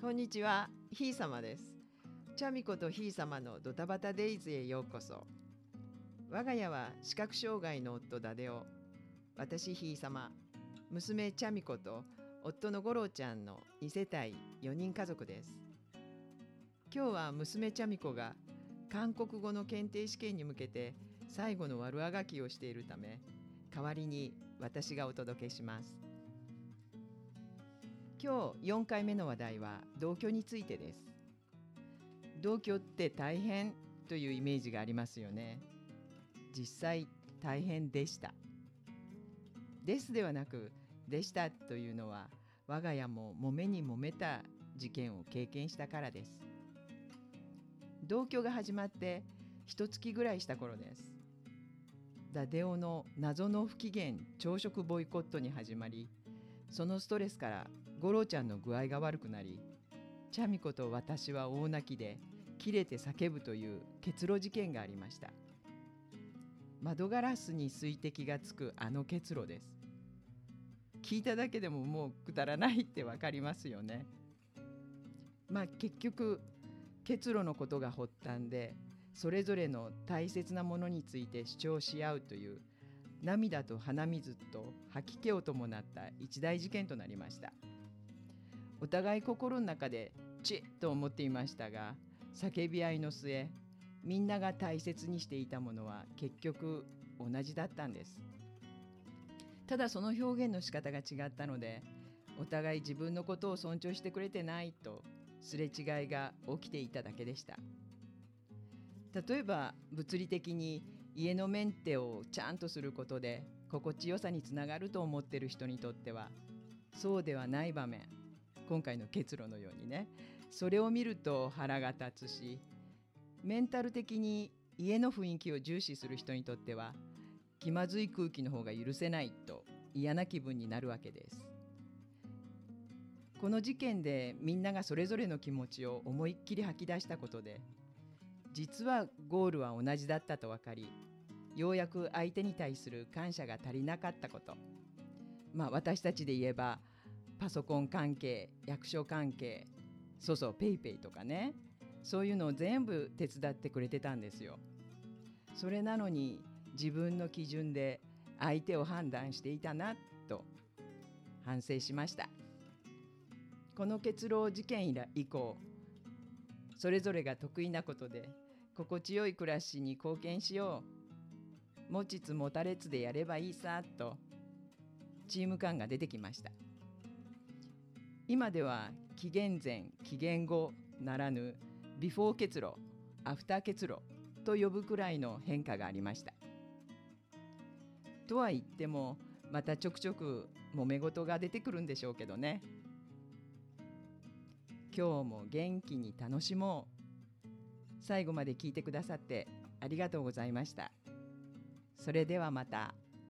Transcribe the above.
こんにちは、ひいさまです。チャミコとひいさまのドタバタデイズへようこそ。我が家は視覚障害の夫ダデオ、私ひいさま、娘チャミコと夫の五郎ちゃんの2世帯4人家族です。今日は娘チャミコが韓国語の検定試験に向けて最後の悪あがきをしているため、代わりに私がお届けします。今日4回目の話題は同居についてです。同居って大変というイメージがありますよね。実際大変でした。ですではなくでしたというのは我が家も揉めに揉めた事件を経験したからです。同居が始まって一月ぐらいした頃です。ダデオの謎の不機嫌朝食ボイコットに始まりそのストレスから五郎ちゃんの具合が悪くなりチャミコと私は大泣きで切れて叫ぶという結露事件がありました。窓ガラスに水滴がつくあの結露です。聞いただけでももうくだらないってわかりますよね。まあ結局結露のことが発端でそれぞれの大切なものについて主張し合うという涙と鼻水と吐き気を伴った一大事件となりました。お互い心の中でチッと思っていましたが叫び合いの末みんなが大切にしていたものは結局同じだったんです。ただその表現の仕方が違ったのでお互い自分のことを尊重してくれてないとすれ違いが起きていただけでした。例えば物理的に家のメンテをちゃんとすることで心地よさにつながると思ってる人にとってはそうではない場面今回の結露のようにね。それを見ると腹が立つしメンタル的に家の雰囲気を重視する人にとっては気まずい空気の方が許せないと嫌な気分になるわけです。この事件でみんながそれぞれの気持ちを思いっきり吐き出したことで実はゴールは同じだったと分かりようやく相手に対する感謝が足りなかったことまあ私たちで言えばパソコン関係役所関係そうそうペイペイとかねそういうのを全部手伝ってくれてたんですよ。それなのに自分の基準で相手を判断していたなと反省しました。この結論事件以降それぞれが得意なことで心地よい暮らしに貢献しよう持ちつ持たれつでやればいいさとチーム感が出てきました。今では紀元前紀元後ならぬビフォー結露アフター結露と呼ぶくらいの変化がありました。とは言ってもまたちょくちょく揉め事が出てくるんでしょうけどね。今日も元気に楽しもう。最後まで聞いてくださってありがとうございました。それではまた。